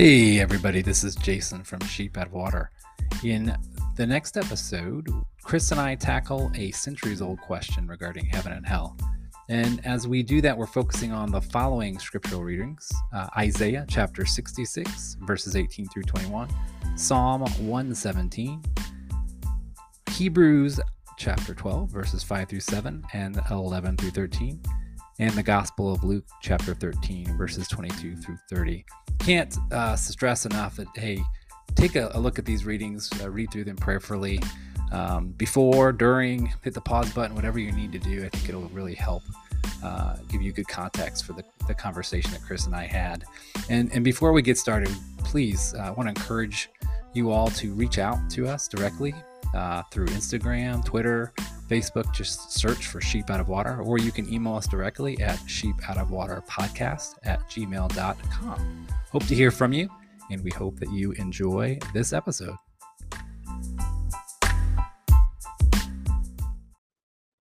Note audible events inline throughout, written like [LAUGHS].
Hey, everybody, this is Jason from Sheep of Water. In the next episode, Chris and I tackle a centuries old question regarding heaven and hell. And as we do that, we're focusing on the following scriptural readings uh, Isaiah chapter 66, verses 18 through 21, Psalm 117, Hebrews chapter 12, verses 5 through 7, and 11 through 13, and the Gospel of Luke chapter 13, verses 22 through 30 can't uh, stress enough that hey, take a, a look at these readings, uh, read through them prayerfully um, before, during, hit the pause button, whatever you need to do. I think it'll really help uh, give you good context for the, the conversation that Chris and I had. And and before we get started, please, uh, I want to encourage you all to reach out to us directly uh, through Instagram, Twitter, Facebook. Just search for Sheep Out of Water, or you can email us directly at sheepoutofwaterpodcast at gmail.com. Hope to hear from you, and we hope that you enjoy this episode.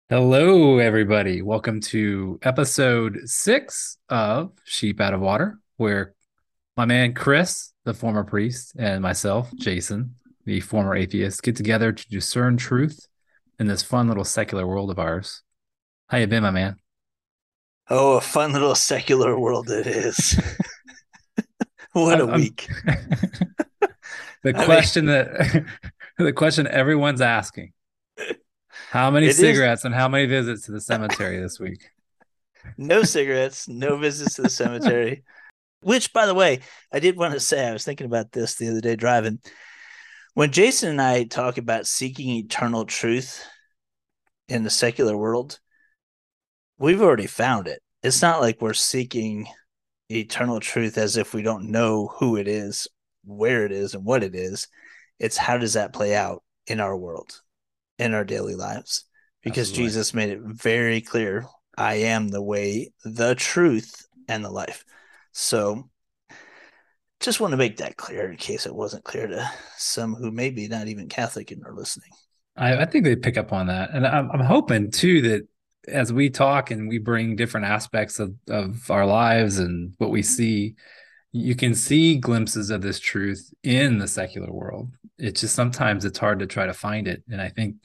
Hello, everybody. Welcome to episode six of Sheep Out of Water, where my man Chris, the former priest, and myself, Jason, the former atheist, get together to discern truth in this fun little secular world of ours. How you been, my man? Oh, a fun little secular world it is. [LAUGHS] what a I'm, week. [LAUGHS] the question mean, that [LAUGHS] the question everyone's asking. How many cigarettes is, and how many visits to the cemetery this week? No cigarettes, no visits to the cemetery. Which, by the way, I did want to say, I was thinking about this the other day driving. When Jason and I talk about seeking eternal truth in the secular world, we've already found it. It's not like we're seeking eternal truth as if we don't know who it is, where it is, and what it is. It's how does that play out in our world, in our daily lives? Because Absolutely. Jesus made it very clear I am the way, the truth, and the life. So just want to make that clear in case it wasn't clear to some who may be not even Catholic and are listening. I, I think they pick up on that. And I'm, I'm hoping too that as we talk and we bring different aspects of, of our lives and what we see, you can see glimpses of this truth in the secular world. It's just sometimes it's hard to try to find it. And I think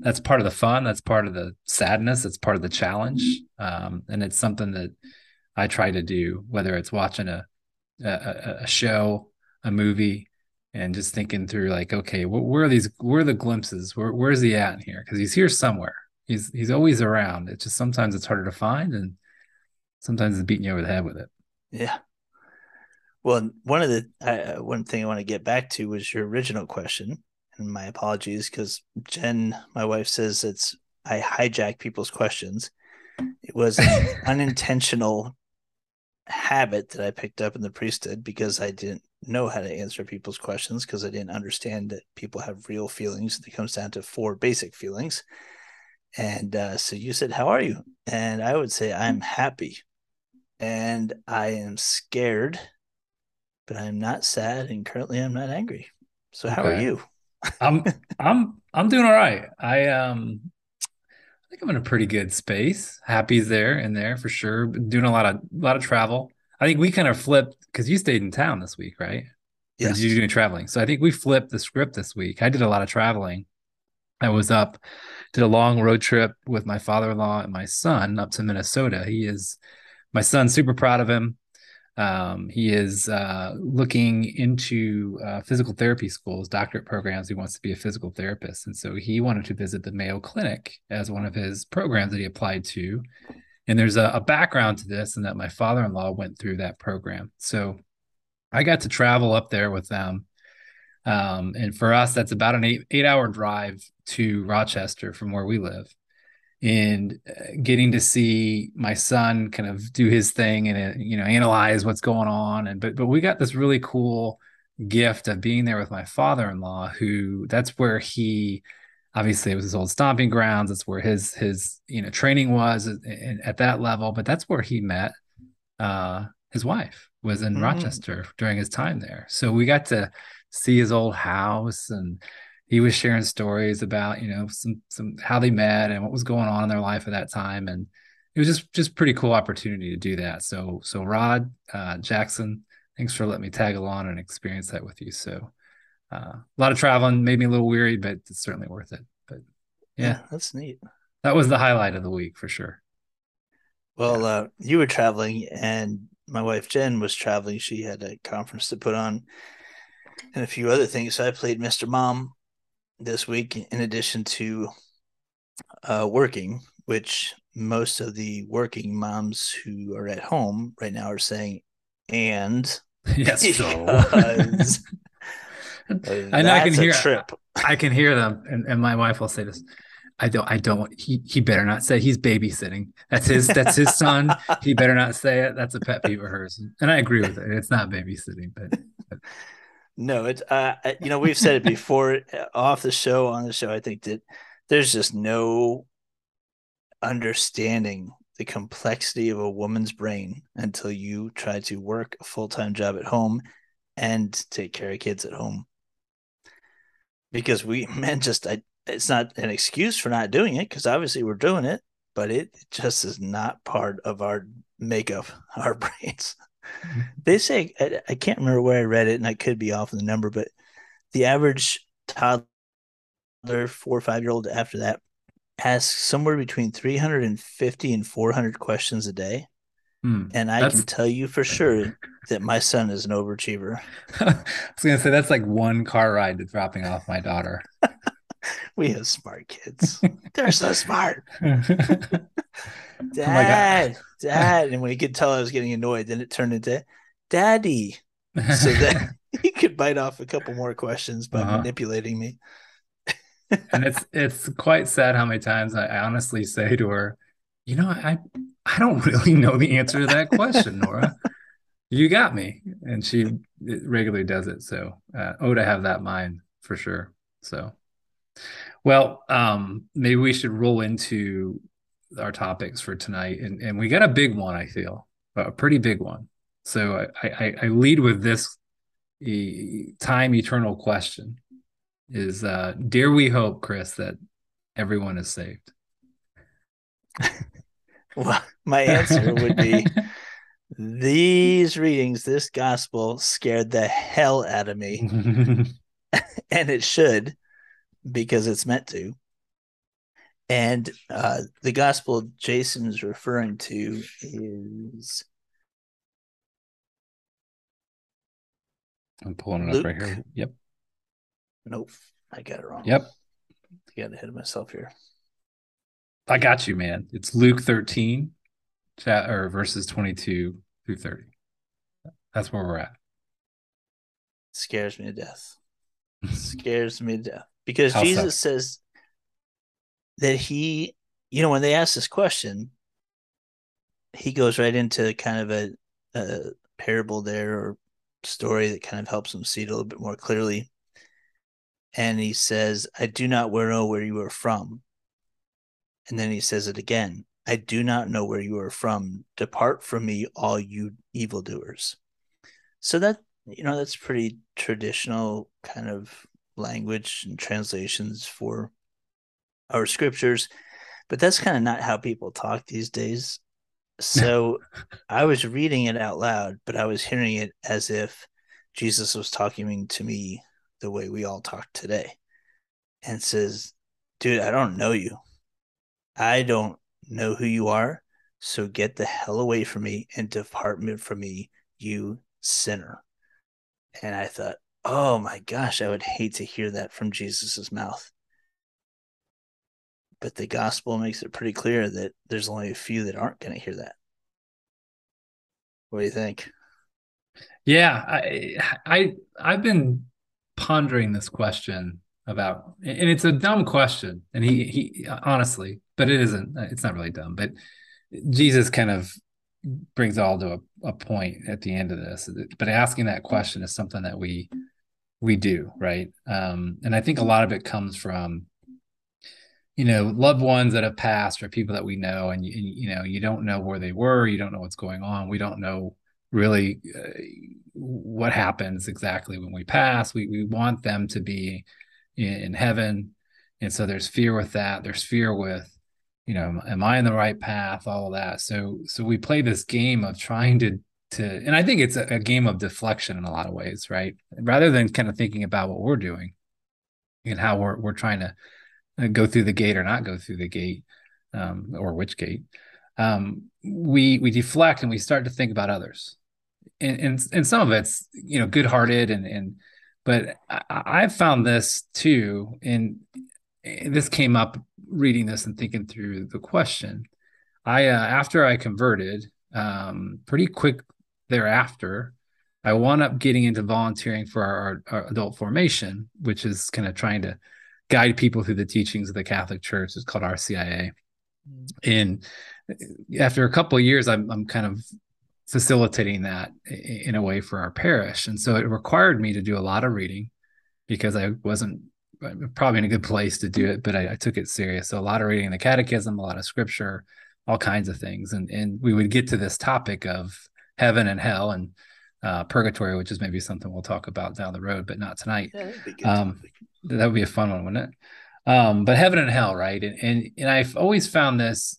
that's part of the fun. That's part of the sadness. That's part of the challenge. Um, and it's something that I try to do, whether it's watching a, a, a show, a movie, and just thinking through like, okay, where are these, where are the glimpses? Where, where's he at in here? Cause he's here somewhere he's he's always around. It's just sometimes it's harder to find, and sometimes it's beating you over the head with it. Yeah. Well, one of the uh, one thing I want to get back to was your original question, and my apologies because Jen, my wife, says it's I hijack people's questions. It was an [LAUGHS] unintentional habit that I picked up in the priesthood because I didn't know how to answer people's questions because I didn't understand that people have real feelings. It comes down to four basic feelings and uh, so you said, How are you? And I would say, I'm happy and I am scared, but I'm not sad. And currently I'm not angry. So how okay. are you? I'm I'm I'm doing all right. I um I think I'm in a pretty good space. Happy's there and there for sure. Doing a lot of a lot of travel. I think we kind of flipped because you stayed in town this week, right? Yes. You're doing traveling. So I think we flipped the script this week. I did a lot of traveling. I was up did a long road trip with my father-in-law and my son up to Minnesota. He is my son's super proud of him. Um, he is uh, looking into uh, physical therapy schools, doctorate programs. He wants to be a physical therapist, and so he wanted to visit the Mayo Clinic as one of his programs that he applied to. And there's a, a background to this, and that my father-in-law went through that program. So I got to travel up there with them um, and for us, that's about an eight eight hour drive to Rochester from where we live. And uh, getting to see my son kind of do his thing and uh, you know analyze what's going on, and but but we got this really cool gift of being there with my father-in-law, who that's where he obviously it was his old stomping grounds. That's where his his you know training was at, at that level, but that's where he met uh, his wife was in mm. Rochester during his time there. So we got to see his old house and he was sharing stories about you know some some how they met and what was going on in their life at that time and it was just just pretty cool opportunity to do that so so rod uh, jackson thanks for letting me tag along and experience that with you. So uh, a lot of traveling made me a little weary, but it's certainly worth it. But yeah, yeah that's neat. That was the highlight of the week for sure. Well, yeah. uh, you were traveling, and my wife Jen was traveling. She had a conference to put on, and a few other things. So I played Mr. Mom this week, in addition to uh, working, which most of the working moms who are at home right now are saying, and [LAUGHS] yes, [LAUGHS] because and I can hear trip. I can hear them, and, and my wife will say this. I don't. I don't. He he better not say he's babysitting. That's his. That's his son. he better not say it. That's a pet peeve of hers, and I agree with it. It's not babysitting, but. but. No, it's uh, you know we've said it before uh, off the show on the show. I think that there's just no understanding the complexity of a woman's brain until you try to work a full time job at home and take care of kids at home because we [LAUGHS] men just I, it's not an excuse for not doing it because obviously we're doing it but it just is not part of our makeup our [LAUGHS] brains. [LAUGHS] they say I, I, can't remember where i read it and i could be off on the number but the average toddler four or five year old after that asks somewhere between 350 and 400 questions a day Hmm, and I can tell you for sure that my son is an overachiever. [LAUGHS] I was gonna say that's like one car ride to dropping off my daughter. [LAUGHS] [LAUGHS] we have smart kids. They're so smart. [LAUGHS] Oh Dad, oh Dad. And when he could tell I was getting annoyed, then it turned into Daddy. So that [LAUGHS] he could bite off a couple more questions by uh-huh. manipulating me. and it's it's quite sad how many times I, I honestly say to her, you know, I I don't really know the answer to that question, Nora. you got me. And she regularly does it. So uh, oh, to have that mind for sure. So, well, um, maybe we should roll into our topics for tonight. And, and we got a big one, I feel, a pretty big one. So I, I, I lead with this time eternal question is uh, dare we hope, Chris, that everyone is saved? [LAUGHS] Well, my answer would be [LAUGHS] these readings, this gospel scared the hell out of me. [LAUGHS] and it should because it's meant to. And uh, the gospel Jason is referring to is. I'm pulling it Luke. up right here. Yep. Nope. I got it wrong. Yep. I got ahead of myself here. I got you, man. It's Luke 13, chat or verses 22 through 30. That's where we're at. Scares me to death. [LAUGHS] Scares me to death. Because How Jesus so? says that he, you know, when they ask this question, he goes right into kind of a, a parable there or story that kind of helps them see it a little bit more clearly. And he says, I do not know where you are from. And then he says it again I do not know where you are from. Depart from me, all you evildoers. So that, you know, that's pretty traditional kind of language and translations for our scriptures. But that's kind of not how people talk these days. So [LAUGHS] I was reading it out loud, but I was hearing it as if Jesus was talking to me the way we all talk today and says, Dude, I don't know you. I don't know who you are, so get the hell away from me and depart from me, you sinner. And I thought, oh my gosh, I would hate to hear that from Jesus's mouth. But the gospel makes it pretty clear that there's only a few that aren't going to hear that. What do you think? Yeah, I I I've been pondering this question about and it's a dumb question and he he honestly but it isn't it's not really dumb but jesus kind of brings all to a, a point at the end of this but asking that question is something that we we do right? Um and i think a lot of it comes from you know loved ones that have passed or people that we know and you, you know you don't know where they were you don't know what's going on. We don't know really uh, what happens exactly when we pass. We we want them to be in, in heaven. And so there's fear with that. There's fear with you know am i in the right path? All of that. So so we play this game of trying to to and i think it's a, a, game of deflection in a lot of ways right? Rather than kind of thinking about what we're doing and how we're, we're trying to uh, go through the gate or not go through the gate um, or which gate um, we we deflect and we start to think about others. And and, and some of it's you know good-hearted and and but I, i've found this too and this came up reading this and thinking through the question. I uh, after i converted um, pretty quick thereafter, I wound up getting into volunteering for our, our adult formation, which is kind of trying to guide people through the teachings of the Catholic Church. It's called RCIA. And after a couple of years, I'm, I'm kind of facilitating that in a way for our parish. And so it required me to do a lot of reading because I wasn't probably in a good place to do it, but I, I took it serious. So a lot of reading the catechism, a lot of scripture, all kinds of things. And, and we would get to this topic of heaven and hell and uh, purgatory, which is maybe something we'll talk about down the road, but not tonight. Yeah, um, that would be a fun one, wouldn't it? Um, but heaven and hell, right? And, and and I've always found this.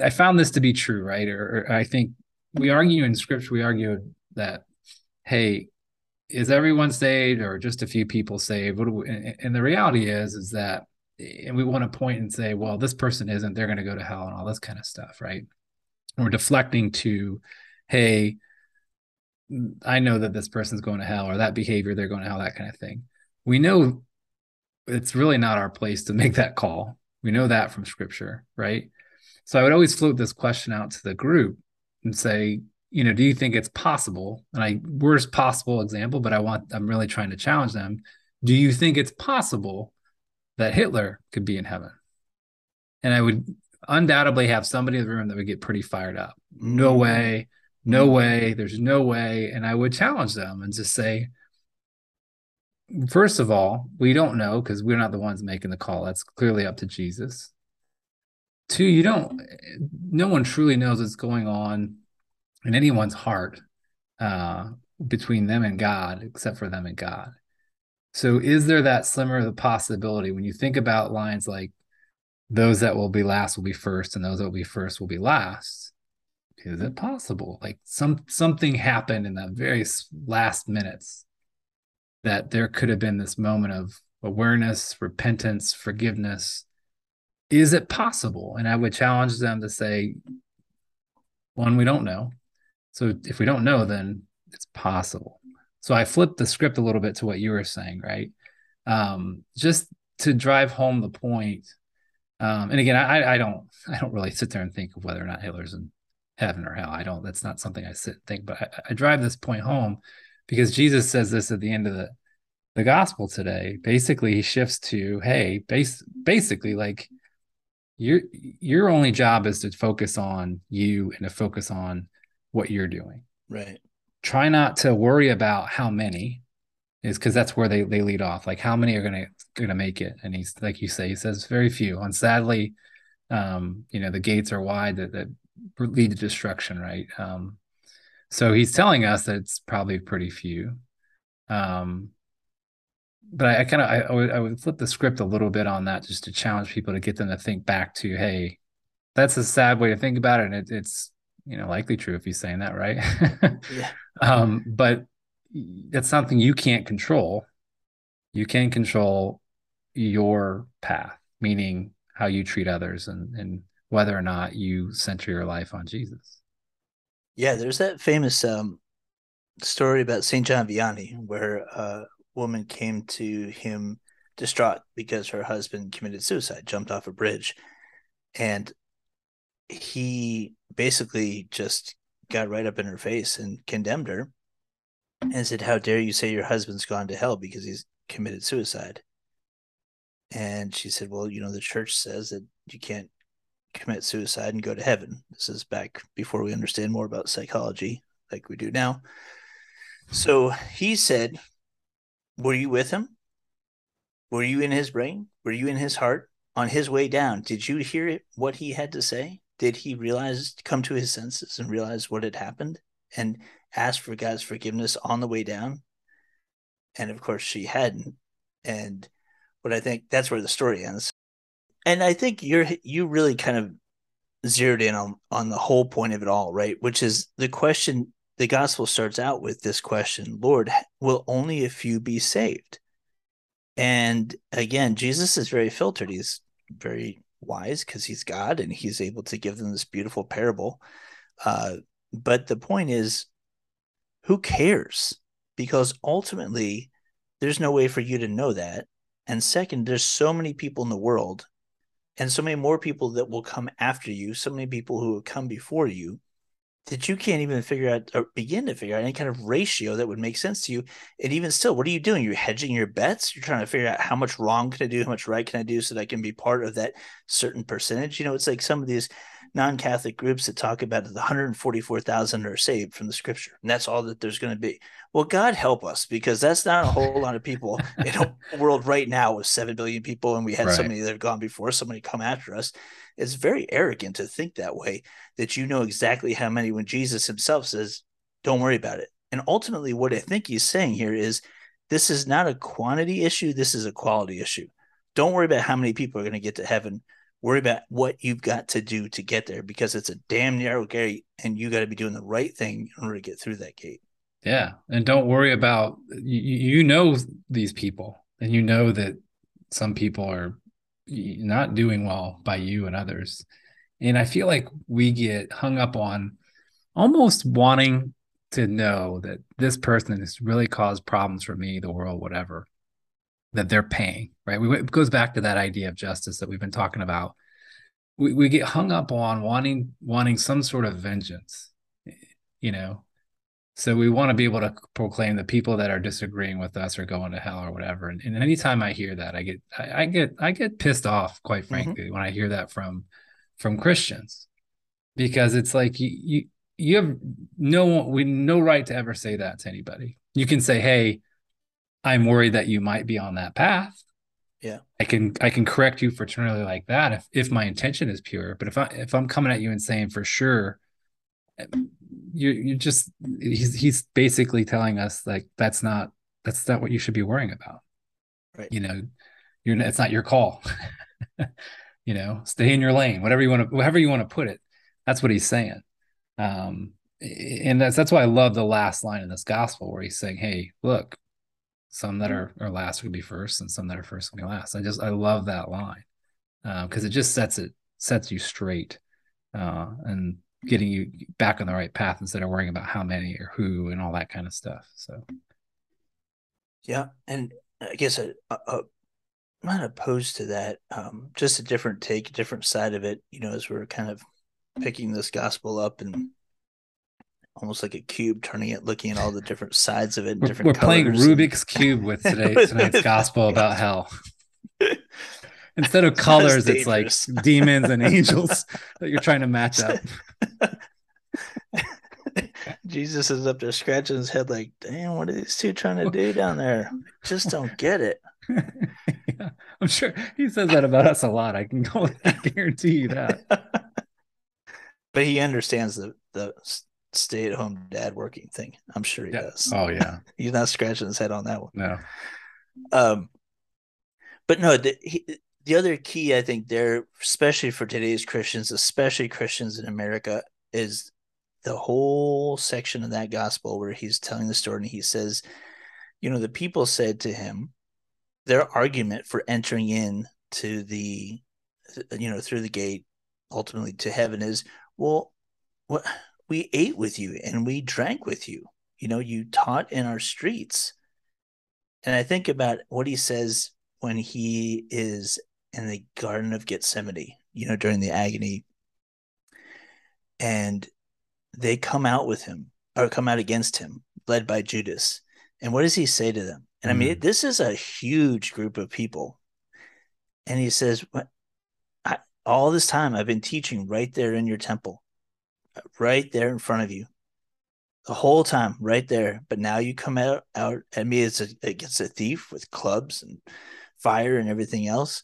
I found this to be true, right? Or, or I think we argue in scripture. We argue that, hey, is everyone saved or just a few people saved? What we, and, and the reality is, is that, and we want to point and say, well, this person isn't. They're going to go to hell and all this kind of stuff, right? Or deflecting to, hey, I know that this person's going to hell or that behavior, they're going to hell, that kind of thing. We know it's really not our place to [LAUGHS] make that call. We know that from scripture, right? So I would always float this question out to the group and say, you know, do you think it's possible? And I worst possible example, but I want I'm really trying to challenge them. Do you think it's possible that Hitler could be in heaven? And I would undoubtedly have somebody in the room that would get pretty fired up. No mm-hmm. way, no way, there's no way. And I would challenge them and just say, first of all, we don't know because we're not the ones making the call. That's clearly up to Jesus. Two, you don't, no one truly knows what's going on in anyone's heart uh, between them and God, except for them and God. So, is there that slimmer of the possibility when you think about lines like, those that will be last will be first and those that will be first will be last. Is it possible? Like some something happened in the very last minutes that there could have been this moment of awareness repentance forgiveness. Is it possible? And i would challenge them to say one we don't know. So if we don't know then it's possible. So i flipped the script a little bit to what you were saying right? Um, just to drive home the point um, and again, I, I don't [LAUGHS] I don't really sit there and think of whether or not Hitler's in heaven or hell. I don't. That's not something I sit and think. But I, I drive this point home because Jesus says this at the end of the the gospel today. Basically, he shifts to, hey, base basically like your your only job is to focus on you and to focus on what you're doing. Right. Try not to worry about how many is because that's where they they lead off. Like how many are gonna gonna make it? And he's like you say, he says very few. And sadly, um, you know, the gates are wide that, that lead to destruction, right? Um, so he's telling us that it's probably pretty few. Um, but I, I kind of I, I, would, I would flip the script a little bit on that just to challenge people to get them to think back to, hey, that's a sad way to think about it, and it, it's you know likely true if he's saying that, right? [LAUGHS] yeah. Um, but that's something you can't control. You can control your path, meaning how you treat others and, and whether or not you center your life on Jesus. Yeah, there's that famous um, story about St. John Vianney where a woman came to him distraught because her husband committed suicide, jumped off a bridge. And he basically just got right up in her face and condemned her and said, How dare you say your husband's gone to hell because he's committed suicide? And she said, Well, you know, the church says that you can't commit suicide and go to heaven. This is back before we understand more about psychology like we do now. So he said, Were you with him? Were you in his brain? Were you in his heart? On his way down, did you hear what he had to say? Did he realize, come to his senses and realize what had happened? And asked for God's forgiveness on the way down. And of course, she hadn't. And what I think that's where the story ends. And I think you're you really kind of zeroed in on on the whole point of it all, right? Which is the question. The gospel starts out with this question: Lord, will only a few be saved? And again, Jesus is very filtered. He's very wise because he's God and he's able to give them this beautiful parable. Uh, but the point is, who cares? Because ultimately, there's no way for you to know that. And second, there's so many people in the world and so many more people that will come after you, so many people who have come before you that you can't even figure out or begin to figure out any kind of ratio that would make sense to you. And even still, what are you doing? You're hedging your bets. You're trying to figure out how much wrong can I do, how much right can I do, so that I can be part of that certain percentage. You know, it's like some of these non-Catholic groups that talk about the 144,000 are saved from the scripture, and that's all that there's going to be. Well, God help us, because that's not a whole lot of people [LAUGHS] in a world right now with seven billion people, and we had right. so many that have gone before, so many come after us. It's very arrogant to think that way, that you know exactly how many when Jesus himself says, Don't worry about it. And ultimately, what I think he's saying here is this is not a quantity issue, this is a quality issue. Don't worry about how many people are going to get to heaven. Worry about what you've got to do to get there because it's a damn narrow gate and you got to be doing the right thing in order to get through that gate. Yeah. And don't worry about, you, you know, these people and you know that some people are not doing well by you and others. And I feel like we get hung up on almost wanting to know that this person has really caused problems for me, the world, whatever, that they're paying, right? We, it goes back to that idea of justice that we've been talking about. We, we get hung up on wanting wanting some sort of vengeance, you know, so we want to be able to proclaim the people that are disagreeing with us are going to hell or whatever. And, and anytime I hear that, I get I, I get I get pissed off, quite mm-hmm. frankly, mm-hmm. when I hear that from from Christians, because it's like you you you have no we no right to ever say that to anybody. You can say, "Hey, I'm worried that you might be on that path." Yeah, I can I can correct you fraternally like that if if my intention is pure. But if I if I'm coming at you and saying for sure you you just he's he's basically telling us like that's not that's not what you should be worrying about. Right. You know, you're it's not your call. [LAUGHS] you know, stay in your lane, whatever you want to whatever you want to put it. That's what he's saying. Um and that's that's why I love the last line in this gospel where he's saying, Hey, look, some that are, are last will be first and some that are first will be last. I just I love that line. because um, it just sets it sets you straight. Uh, and getting you back on the right path instead of worrying about how many or who and all that kind of stuff. So, yeah, and I guess I'm not opposed to that. Um, just a different take, a different side of it. You know, as we're kind of picking this gospel up and almost like a cube, turning it, looking at all the different sides of it. We're, different we're playing Rubik's and... cube with [LAUGHS] today tonight's gospel about hell. [LAUGHS] Instead of colors, it's like [LAUGHS] demons and angels that you're trying to match up. Jesus is up there scratching his head, like, damn, what are these two trying to do down there? I just don't get it. yeah, I'm sure he says that about us a lot. I can go I guarantee you that. but he understands the the stay at home dad working thing. I'm sure he yeah. does. Oh yeah. [LAUGHS] He's not scratching his head on that one. No. Um but no, the, he, the other key I think there, especially for today's Christians, especially Christians in America, is the whole section of that gospel where he's telling the story and he says, you know, the people said to him, their argument for entering in to the, you know, through the gate, ultimately to heaven is, well, what we ate with you and we drank with you. You know, you taught in our streets. And I think about what he says when he is in the Garden of Gethsemane, you know, during the agony. And they come out with him or come out against him, led by Judas. And what does he say to them? And I mean, mm. this is a huge group of people. And he says, I, All this time I've been teaching right there in your temple, right there in front of you, the whole time, right there. But now you come out, out at me as a, against a thief with clubs and fire and everything else.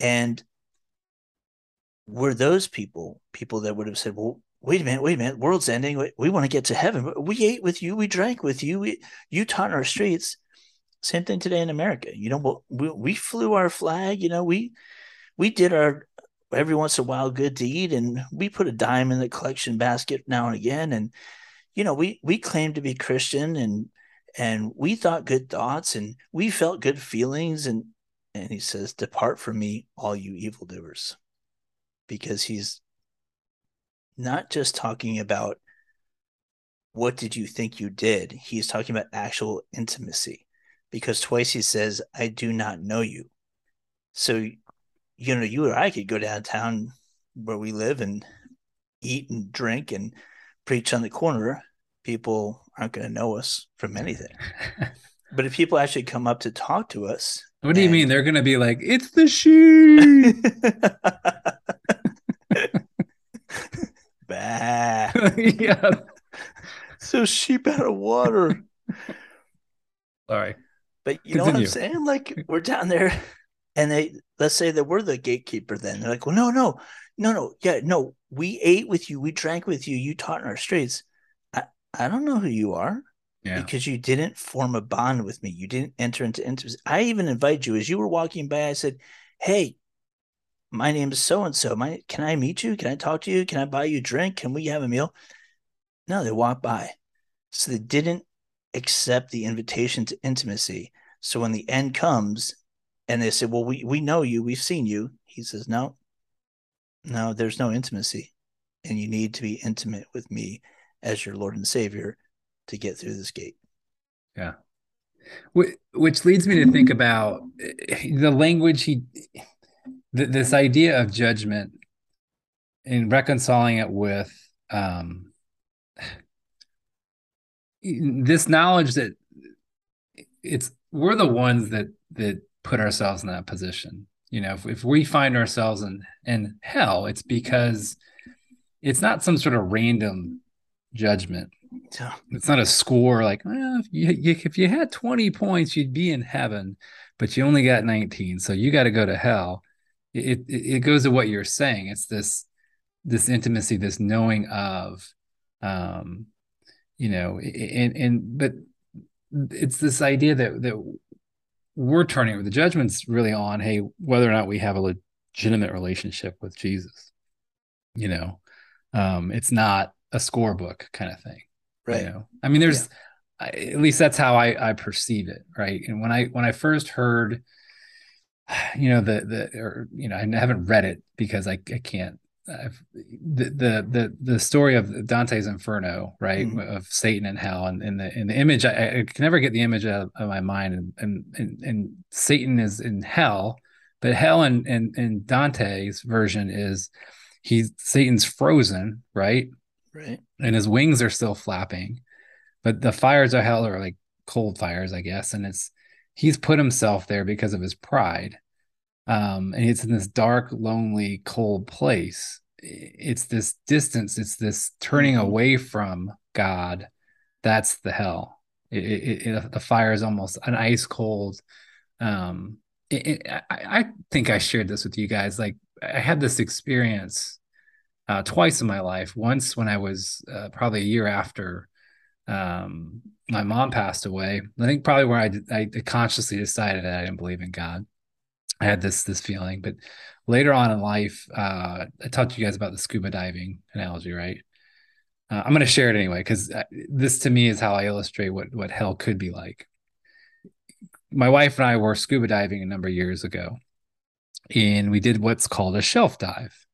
And were those people people that would have said, "Well, wait a minute, wait a minute, world's ending. We, want to get to heaven. We ate with you, we drank with you, we, you taught in our streets." Same thing today in America. You know, we, we flew our flag. You know, we we did our every once in a while good to eat and we put a dime in the collection basket now and again. And you know we we claim to be christian and and we thought good thoughts and we felt good feelings. And and he says depart from me all you evildoers because he's not just talking about what did you think you did? He's talking about actual intimacy because twice he says i do not know you. So you know you or i could go downtown where we live and eat and drink and preach on the corner people aren't going to know us from anything. [LAUGHS] but if people actually come up to talk to us, what do and... you mean? They're going to be like, "It's the sheep." [LAUGHS] bah. [LAUGHS] yeah. So sheep out of water. Sorry. But you Continue. know what I'm saying? Like we're down there and they let's say that we're the gatekeeper then. They're like, well, no, no, no, no, yeah, no, we ate with you, we drank with you, you taught in our streets. I don't know who you are. Yeah. Because you didn't form a bond with me. You didn't enter into intimacy. I even invited you as you were walking by. I said, Hey, my name is so and so. My can I meet you? Can I talk to you? Can I buy you a drink? Can we have a meal? No, they walked by. So they didn't accept the invitation to intimacy. So when the end comes and they said, Well, we, we know you, we've seen you, he says, No, no, there's no intimacy. And you need to be intimate with me as your Lord and Savior to get through this gate. Yeah. Which leads me to think about eh, the language he, this idea of judgment and reconciling it with um, this knowledge that it's we're the ones that that put ourselves in that position. You know, if, if we find ourselves in in hell, it's because it's not some sort of random judgment. It's not a score like well, if you, you, if you had 20 points, you'd be in heaven, but you only got 19, so you got to go to hell. It, it, it goes to what you're saying. It's this this intimacy, this knowing of, um, you know, and and but it's this idea that that we're turning over the judgment's really on hey whether or not we have a legitimate relationship with jesus you know um it's not a scorebook kind of thing. Right. You know? I mean, there's yeah. I, at least that's how I, I perceive it. Right. And when I when I first heard, [SIGHS] you know, the the or you know, I haven't read it because I, I can't the, the the the story of Dante's Inferno, right, mm-hmm. of Satan and hell, and, and the in the image, I, I, can never get the image out of my mind, and, and and and Satan is in hell, but hell in in, in Dante's version is he's Satan's frozen, right, Right. And his wings are still flapping. But the fires of hell are like cold fires, I guess. And it's he's put himself there because of his pride. Um, and it's in this dark, lonely, cold place. It's this distance, it's this turning mm-hmm. away from God. That's the hell. It, it, it, the fire is almost an ice cold. Um, I, I think I shared this with you guys. Like I had this experience uh, twice in my life. Once when I was uh, probably a year after um, my mom passed away. I think probably where I, I consciously decided that I didn't believe in God. I had this this feeling, but later on in life, uh, I talked to you guys about the scuba diving analogy, right? Uh, I'm going to share it anyway because uh, this to me is how I illustrate what what hell could be like. My wife and I were scuba diving a number of years ago, and we did what's called a shelf dive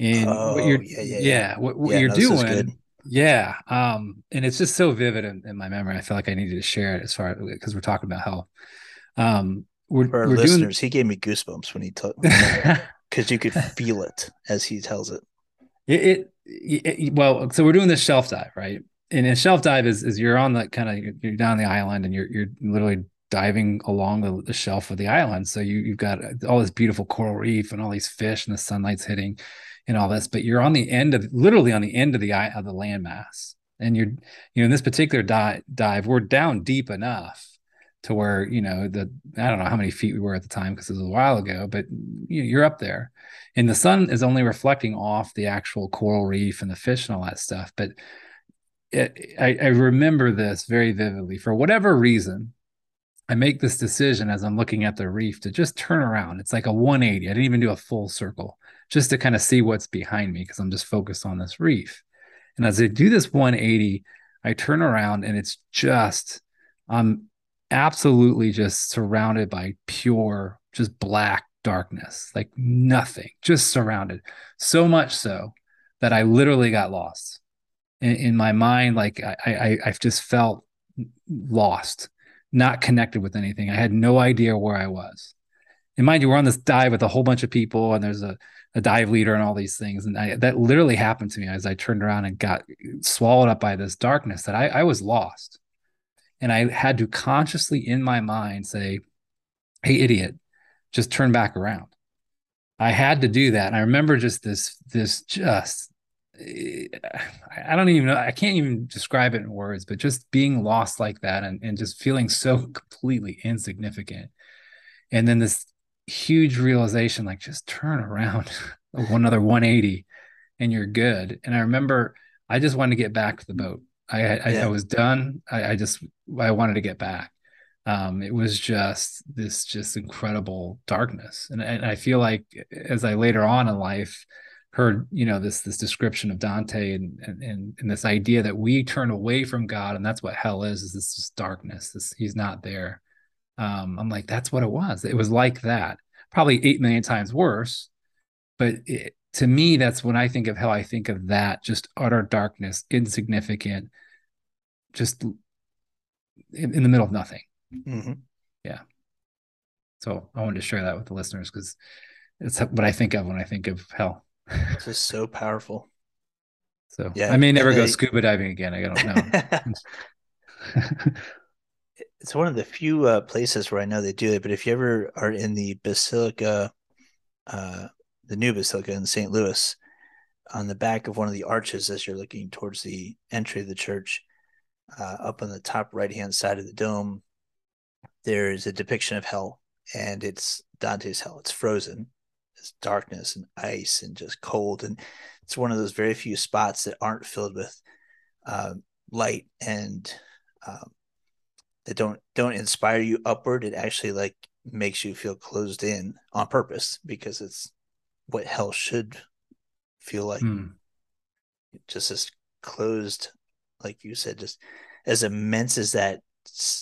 and oh, what you're yeah, yeah, yeah. what, what yeah, you're no, doing yeah um and it's just so vivid in, in, my memory i feel like i needed to share it as far because we're talking about hell um we're, For our we're listeners doing... he gave me goosebumps when he took because [LAUGHS] you could feel it as he tells it. it. It, it well so we're doing this shelf dive right and a shelf dive is is you're on the kind of you're down the island and you're you're literally diving along the, the shelf of the island so you you've got uh, all this beautiful coral reef and all these fish and the sunlight's hitting and all this, but you're on the end of literally on the end of the eye of the landmass. And you're, you know, in this particular dive, dive, we're down deep enough to where, you know, the I don't know how many feet we were at the time because it was a while ago, but you're up there. And the sun is only reflecting off the actual coral reef and the fish and all that stuff. But it, I, I remember this very vividly. For whatever reason, I make this decision as I'm looking at the reef to just turn around. It's like a 180. I didn't even do a full circle just to kind of see what's behind me because I'm just focused on this reef. And as I do this 180, I turn around and it's just, I'm absolutely just surrounded by pure, just black darkness, like nothing, just surrounded. So much so that I literally got lost in, in my mind. Like I, I, I've just felt lost not connected with anything. I had no idea where I was. And mind you, we're on this dive with a whole bunch of people, and there's a, a dive leader and all these things. And I, that literally happened to me as I turned around and got swallowed up by this darkness that I, I was lost. And I had to consciously in my mind say, Hey, idiot, just turn back around. I had to do that. And I remember just this, this just eh, I don't even know. I can't even describe it in words, but just being lost like that and, and just feeling so [LAUGHS] completely insignificant. And then this huge realization like, just turn around [LAUGHS] one other 180 and you're good. And I remember I just wanted to get back to the boat. I, I, yeah. I was done. I, I, just, I wanted to get back. Um, it was just this just incredible darkness. And, and I feel like as I later on in life, heard you know this this description of Dante and and and this idea that we turn away from God and that's what hell is is this just darkness this he's not there um I'm like that's what it was it was like that probably 8 million times worse but it, to me that's when I think of hell I think of that just utter darkness insignificant just in, in the middle of nothing mm-hmm. yeah so I wanted to share that with the listeners because it's what I think of when I think of hell It's is so powerful. So yeah, I may never go scuba diving again. I don't know. [LAUGHS] it's one of the few uh, places where I know they do it. But if you ever are in the Basilica, uh, the new Basilica in St. Louis, on the back of one of the arches as you're looking towards the entry of the church, uh, up on the top right hand side of the dome, there is a depiction of hell, and it's Dante's hell. It's frozen, it's darkness and ice and just cold. And it's one of those very few spots that aren't filled with uh, light and um, that don't don't inspire you upward. It actually like makes you feel closed in on purpose because it's what hell should feel like. Mm. Just as closed, like you said, just as immense as that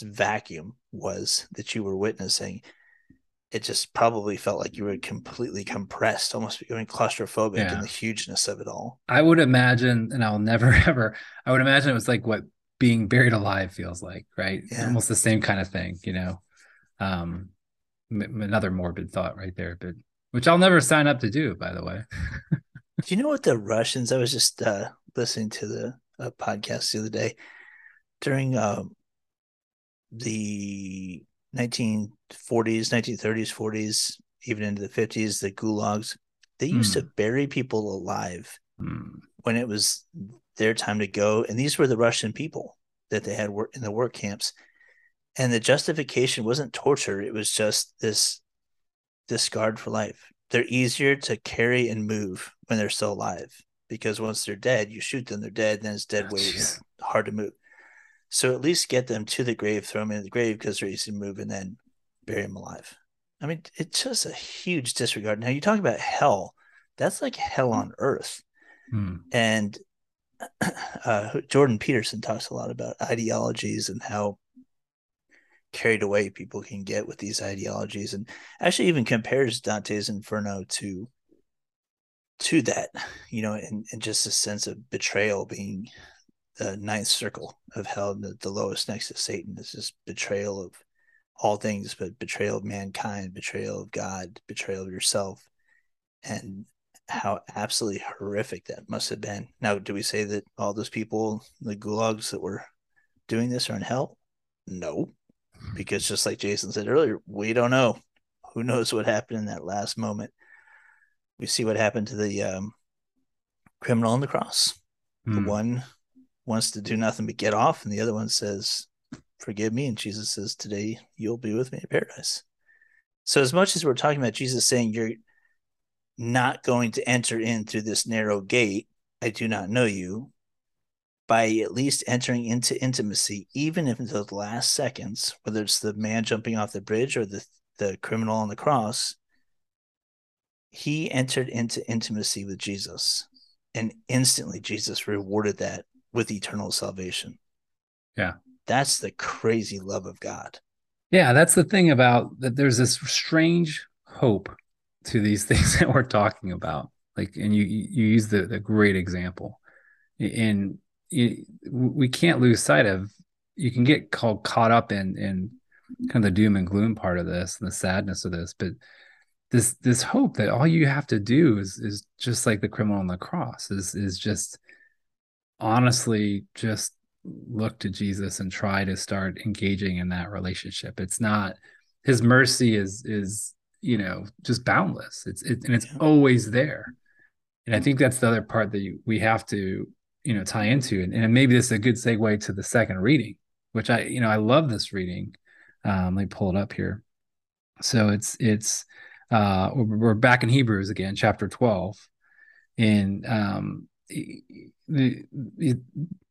vacuum was that you were witnessing it just probably felt like you were completely compressed, almost becoming claustrophobic yeah. in the hugeness of it all. I would imagine, and I'll never [LAUGHS] ever, I would imagine it was like what being buried alive feels like, right? Yeah. Almost the same kind of thing, you know. Um, m- another morbid thought right there, but which I'll never sign up to do, by the way. [LAUGHS] do you know what the Russians? I was just uh, listening to the uh, podcast the other day during um, the 1940s, 1930s, 40s, even into the 50s, the gulags, they used mm. to hmm. bury people alive mm. when it was their time to go. And these were the Russian people that they had work in the work camps. And the justification wasn't torture, it was just this discard for life. They're easier to carry and move when they're still alive because once they're dead, you shoot them, they're dead, then it's dead oh, weight, hard to move. So at least get them to the grave, throw them in the grave because they're easy to move, and then bury them alive. I mean, it's just a huge disregard. Now you talk about hell. That's like hell on earth. Hmm. And [CLEARS THROAT] uh, Jordan Peterson talks a lot about ideologies and how carried away people can get with these ideologies, and actually even compares Dante's Inferno to to that, you know, and, and just a sense of betrayal being the ninth circle of hell, the, the lowest next to Satan. is just betrayal of all things, but betrayal of mankind, betrayal of God, betrayal of yourself, and how absolutely horrific that must have been. Now, do we say that all those people, the gulags that were doing this, are in hell? No, because just like Jason said earlier, we don't know. Who knows what happened in that last moment? We see what happened to the um, criminal on the cross. The hmm. one wants to do nothing but get off, and the other one says, Forgive me. And Jesus says, Today you'll be with me in paradise. So, as much as we're talking about Jesus saying, You're not going to enter in through this narrow gate, I do not know you. By at least entering into intimacy, even if in those last seconds, whether it's the man jumping off the bridge or the, the criminal on the cross, he entered into intimacy with Jesus. And instantly, Jesus rewarded that with eternal salvation. Yeah. That's the crazy love of God. Yeah, that's the thing about that. There's this strange hope to these [LAUGHS] things that we're talking about. Like, and you you use the the great example, and you, we can't lose sight of. You can get called caught up in in kind of the doom and gloom part of this and the sadness of this, but this this hope that all you have to do is is just like the criminal on the cross is is just honestly just look to Jesus and try to start engaging in that relationship. It's not his mercy is is you know just boundless. It's it, and it's always there. And I think that's the other part that you, we have to you know tie into and, and maybe this is a good segue to the second reading, which I you know I love this reading. Um, let me pull it up here. So it's it's uh, we're back in Hebrews again, chapter 12. And um, the, the,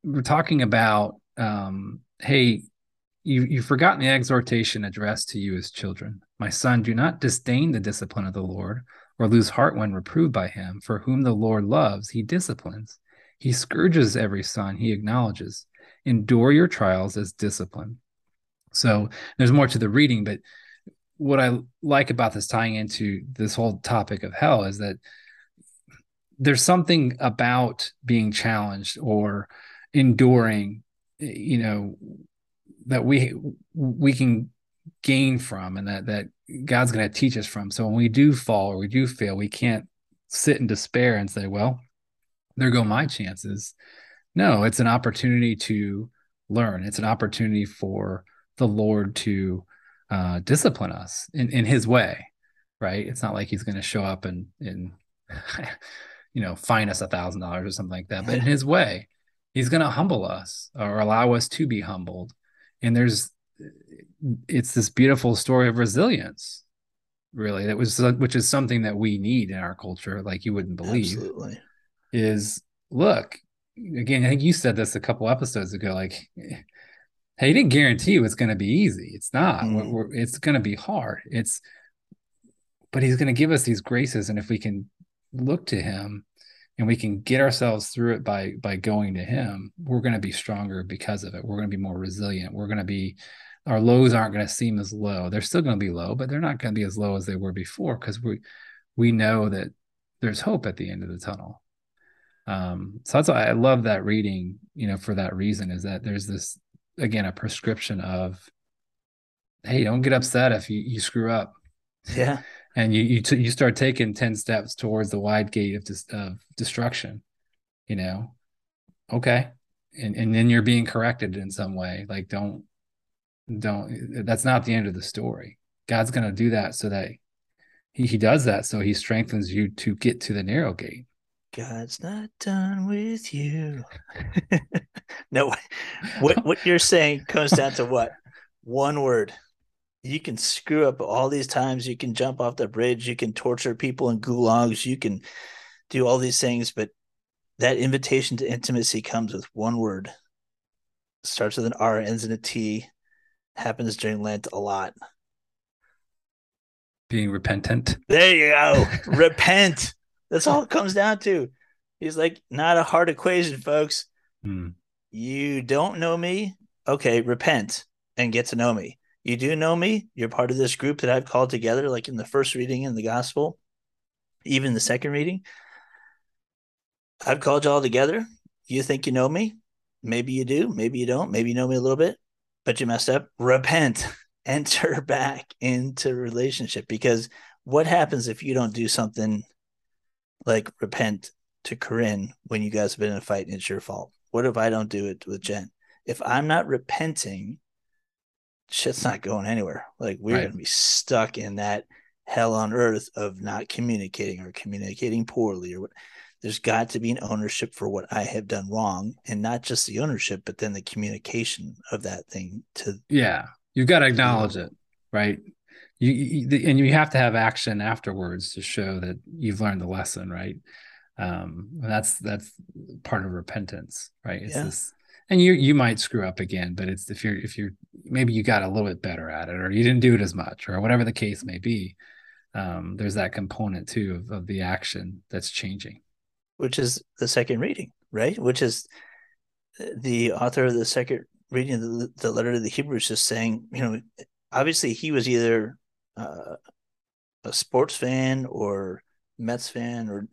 we're talking about, um, hey, you, you've forgotten the exhortation addressed to you as children. My son, do not disdain the discipline of the Lord or lose heart when reproved by him. For whom the Lord loves, he disciplines. He scourges every son he acknowledges. Endure your trials as discipline. So there's more to the reading, but what I like about this tying into this whole topic of hell is that there's something about being challenged or enduring, you know, that we we can gain from and that that God's going to teach us from. So when we do fall or we do fail, we can't sit in despair and say, well, there go my chances. No, it's an opportunity to learn. It's an opportunity for the Lord to uh, discipline us in, in his way, right? It's not like he's going to show up and, and [LAUGHS] you know, fine us a thousand dollars or something like that, but in his [LAUGHS] way, he's going to humble us or allow us to be humbled. And there's, it's this beautiful story of resilience, really. That was, which is something that we need in our culture, like you wouldn't believe. Absolutely. Is look, again, I think you said this a couple episodes ago, like he didn't guarantee it's going to be easy. It's not. Mm. We're, we're, it's going to be hard. It's, but he's going to give us these graces, and if we can look to him, and we can get ourselves through it by by going to him, we're going to be stronger because of it. We're going to be more resilient. We're going to be, our lows aren't going to seem as low. They're still going to be low, but they're not going to be as low as they were before because we we know that there's hope at the end of the tunnel. Um, so that's why I love that reading, you know, for that reason is that there's this again a prescription of hey don't get upset if you, you screw up. Yeah. And you you, t- you start taking 10 steps towards the wide gate of, dis- of destruction you know? Okay. And and then you're being corrected in some way. Like don't don't that's not the end of the story. God's going to do that so that he, he does that so he strengthens you to get to the narrow gate God's not done with you. [LAUGHS] no, [LAUGHS] what what you're saying comes down to what? One word. You can screw up all these times. You can jump off the bridge. You can torture people in gulags. You can do all these things, but that invitation to intimacy comes with one word. Starts with an R, ends in a T. Happens during Lent a lot. Being repentant. There you go. [LAUGHS] Repent. That's all it comes down to. He's like, not a hard equation, folks. Hmm. You don't know me? Okay, repent and get to know me. You do know me. You're part of this group that I've called together, like in the first reading in the gospel, even the second reading. I've called you all together. You think you know me? Maybe you do. Maybe you don't. Maybe you know me a little bit, but you messed up. Repent. [LAUGHS] Enter back into relationship because what happens if you don't do something like repent to Corinne when you guys have been in a fight and it's your fault? What if I don't do it with Jen? If I'm not repenting, shit's not going anywhere. Like we're right. gonna be stuck in that hell on earth of not communicating or communicating poorly or what there's got to be an ownership for what I have done wrong and not just the ownership, but then the communication of that thing to yeah. You've got to acknowledge it, right? You, you, and you have to have action afterwards to show that you've learned the lesson right Um, that's that's part of repentance, right? It's Yeah. this and you you might screw up again, but it's if you're if you're maybe you got a little bit better at it or you didn't do it as much or whatever the case may be. Um, there's that component too of, of the action that's changing. which is the second reading, right? Which is the author of the second reading of the, the letter to the Hebrews just saying, you know, obviously he was either uh, a sports fan or Mets fan or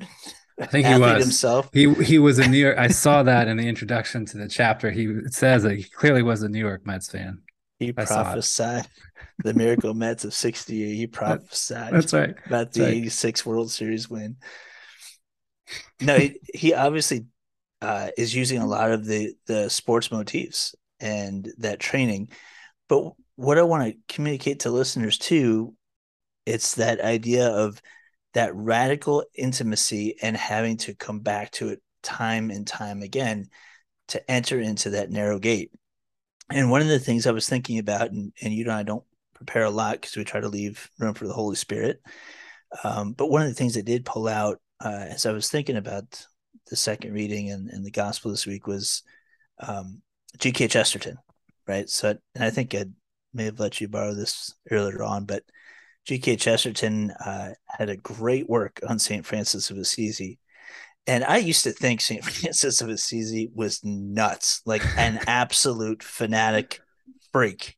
I think he was. himself. He he was a New York. I saw that in the introduction to the chapter. He says that he clearly was a New York Mets fan. He I prophesied the miracle Mets of '68. He prophesied That's right. about the That's right. '86 World Series win. No, he, he obviously uh, is using a lot of the the sports motifs and that training. But what I want to communicate to listeners too, it's that idea of that radical intimacy and having to come back to it time and time again to enter into that narrow gate. And one of the things I was thinking about, and, and you and I don't prepare a lot because we try to leave room for the Holy Spirit. Um, but one of the things I did pull out uh, as I was thinking about the second reading and, and the gospel this week was um, G.K. Chesterton, right? So, and I think I may have let you borrow this earlier on, but G.K. Chesterton uh, had a great work on St. Francis of Assisi. And I used to think St. [LAUGHS] Francis of Assisi was nuts, like an [LAUGHS] absolute fanatic freak.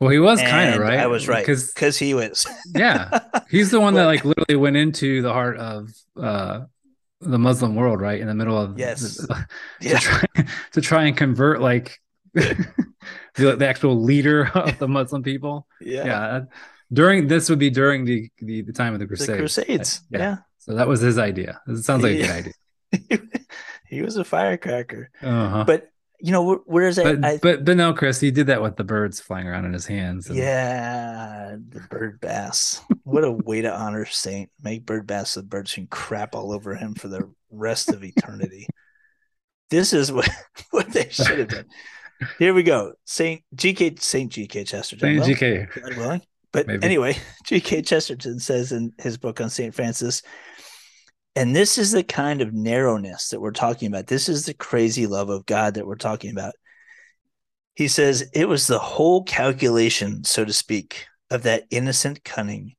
Well, he was kind of right. I was right because he was. [LAUGHS] yeah, he's the one that like literally went into the heart of uh the Muslim world, right in the middle of Yes. to yeah. try to try and convert like the, the actual leader [LAUGHS] of the Muslim people. yeah. Yeah. During this would be during the the, the time of the The Crusades. Crusades. Yeah. Yeah. So that was his idea. It sounds like a good [LAUGHS] idea. he was a firecracker. Uh-huh. But you know, wh- whereas I, but, I but but no, Chris, he did that with the birds flying around in his hands. and- yeah, the bird bass. What a way to honor Saint. Make bird bass so the birds can crap all over him for the rest of eternity. [LAUGHS] This is what, what they should have done. Here we go. Saint GK Saint GK Chesterton. Saint Well, GK. God willing. But Maybe. anyway, [LAUGHS] G.K. Chesterton says in his book on St. Francis, and this is the kind of narrowness that we're talking about. This is the crazy love of God that we're talking about. He says it was the whole calculation, so to speak, of that innocent cunning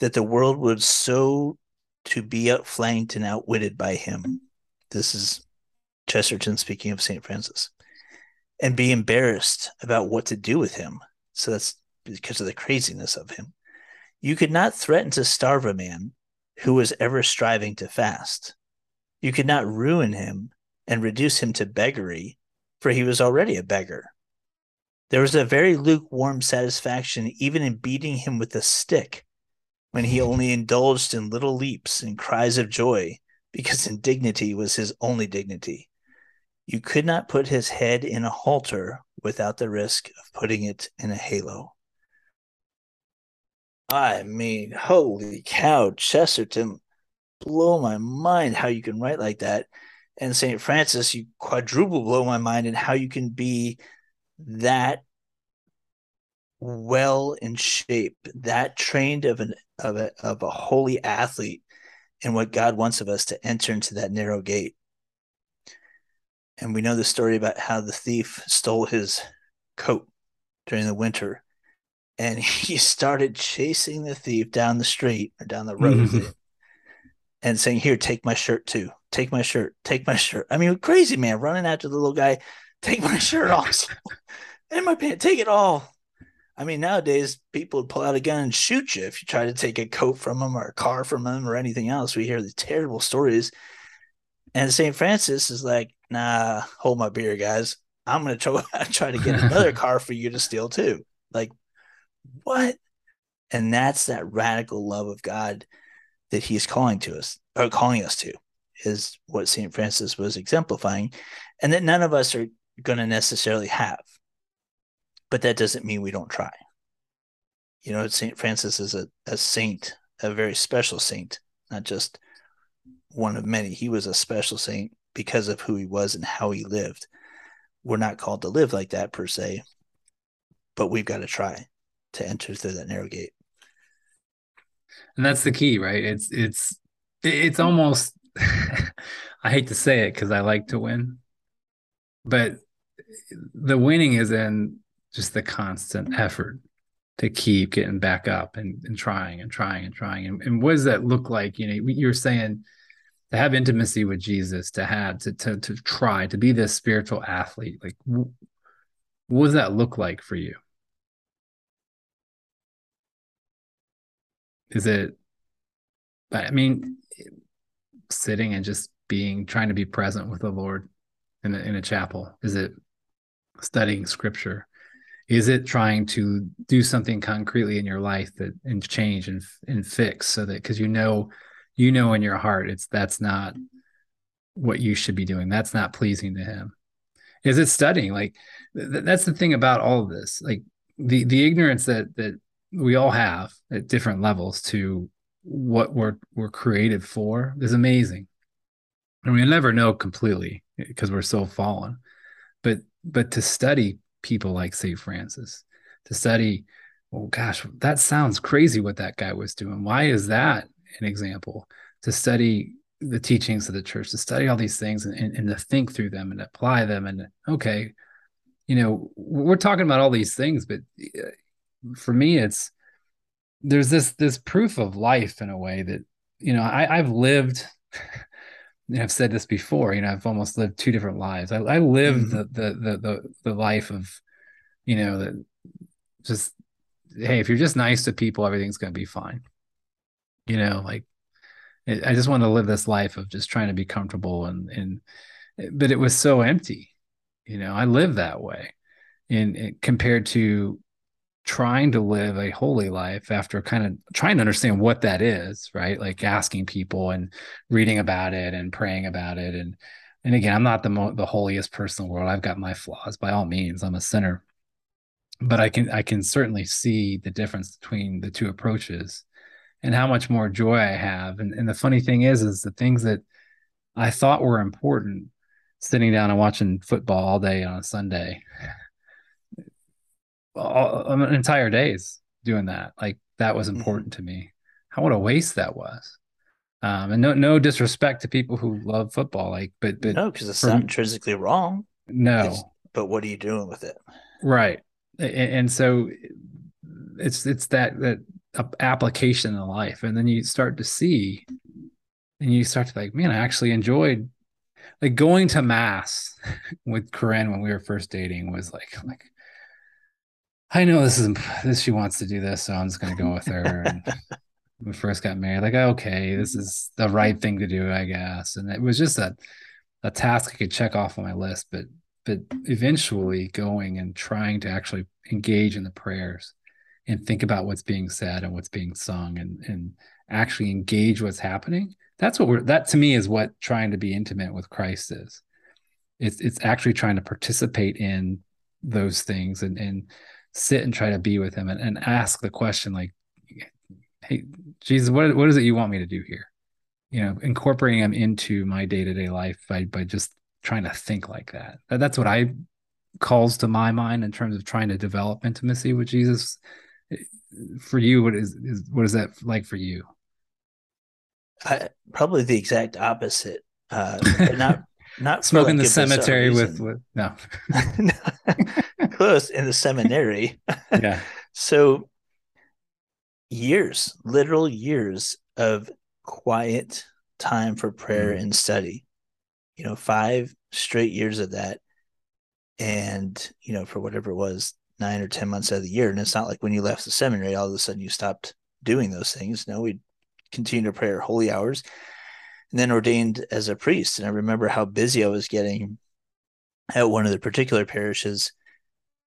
that the world would so to be outflanked and outwitted by him. This is Chesterton speaking of St. Francis. And be embarrassed about what to do with him. So that's because of the craziness of him. You could not threaten to starve a man who was ever striving to fast. You could not ruin him and reduce him to beggary, for he was already a beggar. There was a very lukewarm satisfaction even in beating him with a stick when he only indulged in little leaps and cries of joy because indignity was his only dignity. You could not put his head in a halter without the risk of putting it in a halo. I mean, holy cow, Chesterton, blow my mind how you can write like that. And St. Francis, you quadruple blow my mind in how you can be that well in shape, that trained of an of a of a holy athlete and what God wants of us to enter into that narrow gate. And we know the story about how the thief stole his coat during the winter and [LAUGHS] he started chasing the thief down the street or down the road Mhm. and saying, Here, take my shirt too. Take my shirt. Take my shirt. I mean, crazy man running after the little guy. Take my shirt off. [LAUGHS] and my pants. Take it all. I mean, nowadays people would pull out a gun and shoot you if you try to take a coat from them or a car from them or anything else. We hear the terrible stories. And St. Francis is like, nah, hold my beer, guys. I'm gonna try, [LAUGHS] try to get another [LAUGHS] car for you to steal too. Like, what? And that's that radical love of God that he's calling to us or calling us to is what St. Francis was exemplifying, and that none of us are going to necessarily have. But that doesn't mean we don't try. You know, St. Francis is a, a saint, a very special saint, not just one of many. He was a special saint because of who he was and how he lived. We're not called to live like that per se, but we've got to try to enter through that narrow gate. and that's the key right it's it's it's almost [LAUGHS] I hate to say it because I like to win, but the winning is in just the constant effort to keep getting back up and, and trying and trying and trying. And, and what does that look like? You know, you're saying to have intimacy with Jesus, to have to to to try to be this spiritual athlete. Like, what does that look like for you? Is it? I mean, sitting and just being trying to be present with the Lord in a, in a chapel. Is it studying Scripture? Is it trying to do something concretely in your life that and change and and fix so that because you know you know in your heart it's that's not what you should be doing. That's not pleasing to Him. Is it studying? Like th- that's the thing about all of this. Like the the ignorance that that we all have at different levels to what we're we're created for is amazing. And we never know completely because we're so fallen. But but to study people like St. Francis, to study, oh gosh, that sounds crazy what that guy was doing. Why is that an example? To study the teachings of the church, to study all these things and, and, and to think through them and apply them. And okay, you know, we're talking about all these things, but uh, for me, it's there's this this proof of life in a way that you know I, I've lived [LAUGHS] and I've said this before, you know, I've almost lived two different lives. I, I live mm-hmm. the, the, the the the life of, you know, that just hey, if you're just nice to people, everything's gonna be fine. You know, like I just want to live this life of just trying to be comfortable and and but it was so empty. You know, I live that way, and compared to trying to live a holy life after kind of trying to understand what that is right? Like asking people and reading about it and praying about it. And and again i'm not the mo- the holiest person in the world. I've got my flaws by all means. I'm a sinner. But i can i can certainly see the difference between the two approaches and how much more joy i have and, and the funny thing is is the things that i thought were important sitting down and watching football all day on a sunday all, entire days doing that. Like that was mm-hmm. important mm-hmm. to me. How what a waste that was. Um, and no no disrespect to people who love football, like but but no, because it's not intrinsically wrong. No, it's, but what are you doing with it? Right, and, and so it's it's that that application in life, and then you start to see, and you start to like, man, I actually enjoyed like going to mass [LAUGHS] with Corinne when we were first dating was like like I know this is this she wants to do this, so I'm just gonna go with her. And [LAUGHS] we first got married, like okay, this is the right thing to do, I guess. And it was just a a task I could check off on my list, but but eventually going and trying to actually engage in the prayers and think about what's being said and what's being sung and and actually engage what's happening. That's what we're that to me is what trying to be intimate with Christ is. It's it's actually trying to participate in those things and and sit and try to be with him and, and ask the question like hey jesus what, what is it you want me to do here you know incorporating him into my day-to-day life by, by just trying to think like that that's what i calls to my mind in terms of trying to develop intimacy with jesus for you what is, is what is that like for you I, probably the exact opposite uh not [LAUGHS] not smoking the cemetery with, with no [LAUGHS] close in the seminary. [LAUGHS] Yeah. so years, literal years of quiet time for prayer mm. and study. You know, five straight years of that. And, you know, for whatever it was, nine or 10 months out of the year. And it's not like when you left the seminary, all of a sudden you stopped doing those things. No, we continued to pray our holy hours and then ordained as a priest. And I remember how busy I was getting at one of the particular parishes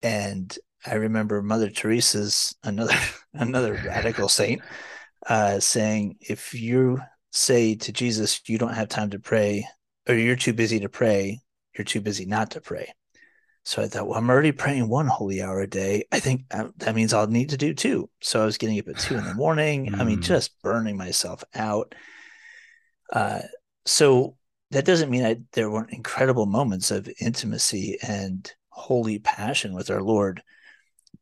and I remember Mother Teresa's another [LAUGHS] another radical saint uh, saying, if you say to Jesus you don't have time to pray, or you're too busy to pray, you're too busy not to pray. So I thought, well, I'm already praying one holy hour a day. I think uh, that means I'll need to do two. So I was getting up at two in the morning. Mm. I mean, mm. just burning myself out. Uh, so that doesn't mean I, there weren't incredible moments of intimacy and holy passion with our Lord.